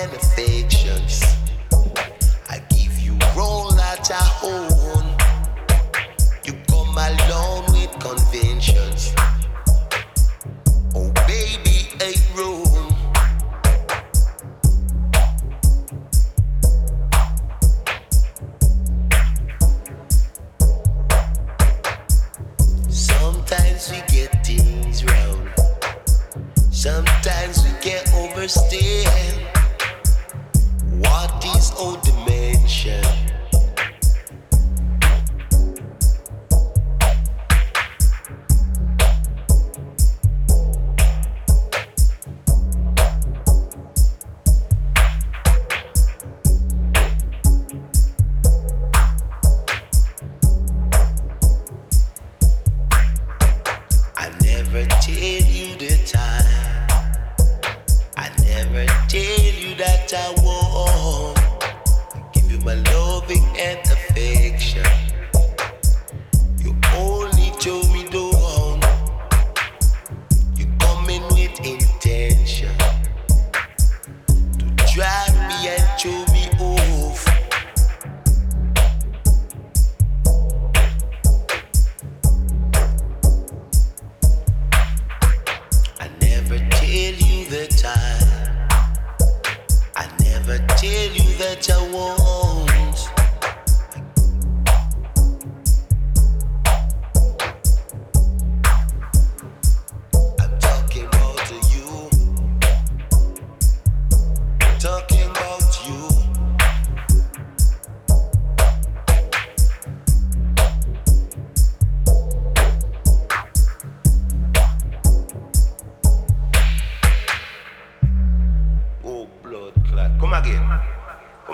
Red.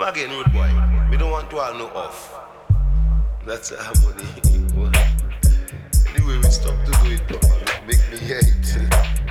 again, rude boy. We don't want to all know off. That's harmony. anyway, we stop to do it properly. Make me hate it.